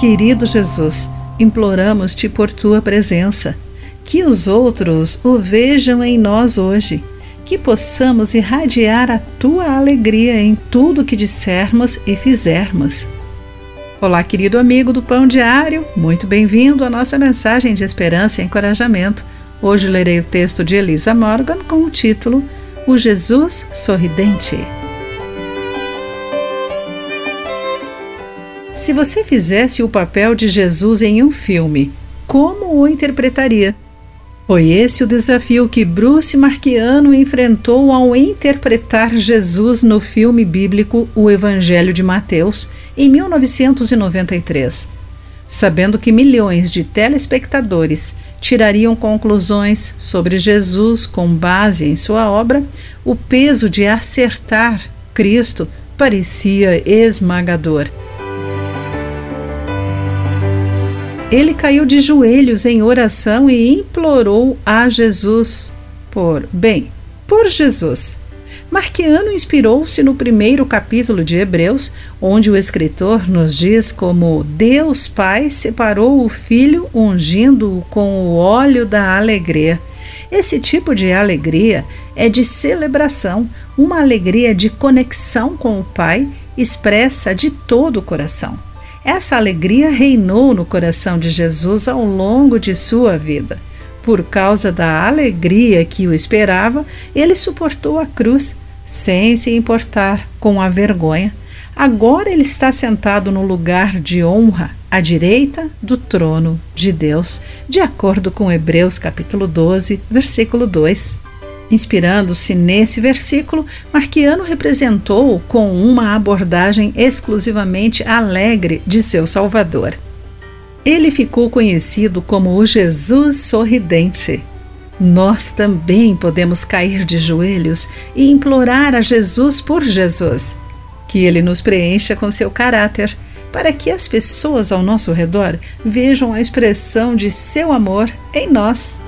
Querido Jesus, imploramos-te por tua presença, que os outros o vejam em nós hoje, que possamos irradiar a tua alegria em tudo que dissermos e fizermos. Olá, querido amigo do Pão Diário, muito bem-vindo à nossa mensagem de esperança e encorajamento. Hoje lerei o texto de Elisa Morgan com o título O Jesus Sorridente. Se você fizesse o papel de Jesus em um filme, como o interpretaria? Foi esse o desafio que Bruce Marquiano enfrentou ao interpretar Jesus no filme bíblico O Evangelho de Mateus, em 1993. Sabendo que milhões de telespectadores tirariam conclusões sobre Jesus com base em sua obra, o peso de acertar Cristo parecia esmagador. Ele caiu de joelhos em oração e implorou a Jesus por, bem, por Jesus. Marquiano inspirou-se no primeiro capítulo de Hebreus, onde o escritor nos diz como Deus Pai separou o Filho ungindo-o com o óleo da alegria. Esse tipo de alegria é de celebração, uma alegria de conexão com o Pai expressa de todo o coração. Essa alegria reinou no coração de Jesus ao longo de sua vida. Por causa da alegria que o esperava, ele suportou a cruz, sem se importar com a vergonha. Agora ele está sentado no lugar de honra, à direita do trono de Deus, de acordo com Hebreus capítulo 12, versículo 2. Inspirando-se nesse versículo, Marquiano representou com uma abordagem exclusivamente alegre de seu Salvador. Ele ficou conhecido como o Jesus sorridente. Nós também podemos cair de joelhos e implorar a Jesus por Jesus, que ele nos preencha com seu caráter, para que as pessoas ao nosso redor vejam a expressão de seu amor em nós.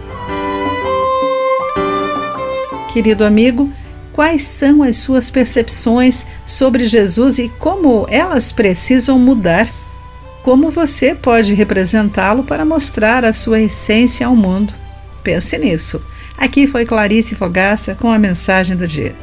Querido amigo, quais são as suas percepções sobre Jesus e como elas precisam mudar? Como você pode representá-lo para mostrar a sua essência ao mundo? Pense nisso. Aqui foi Clarice Fogaça com a mensagem do dia.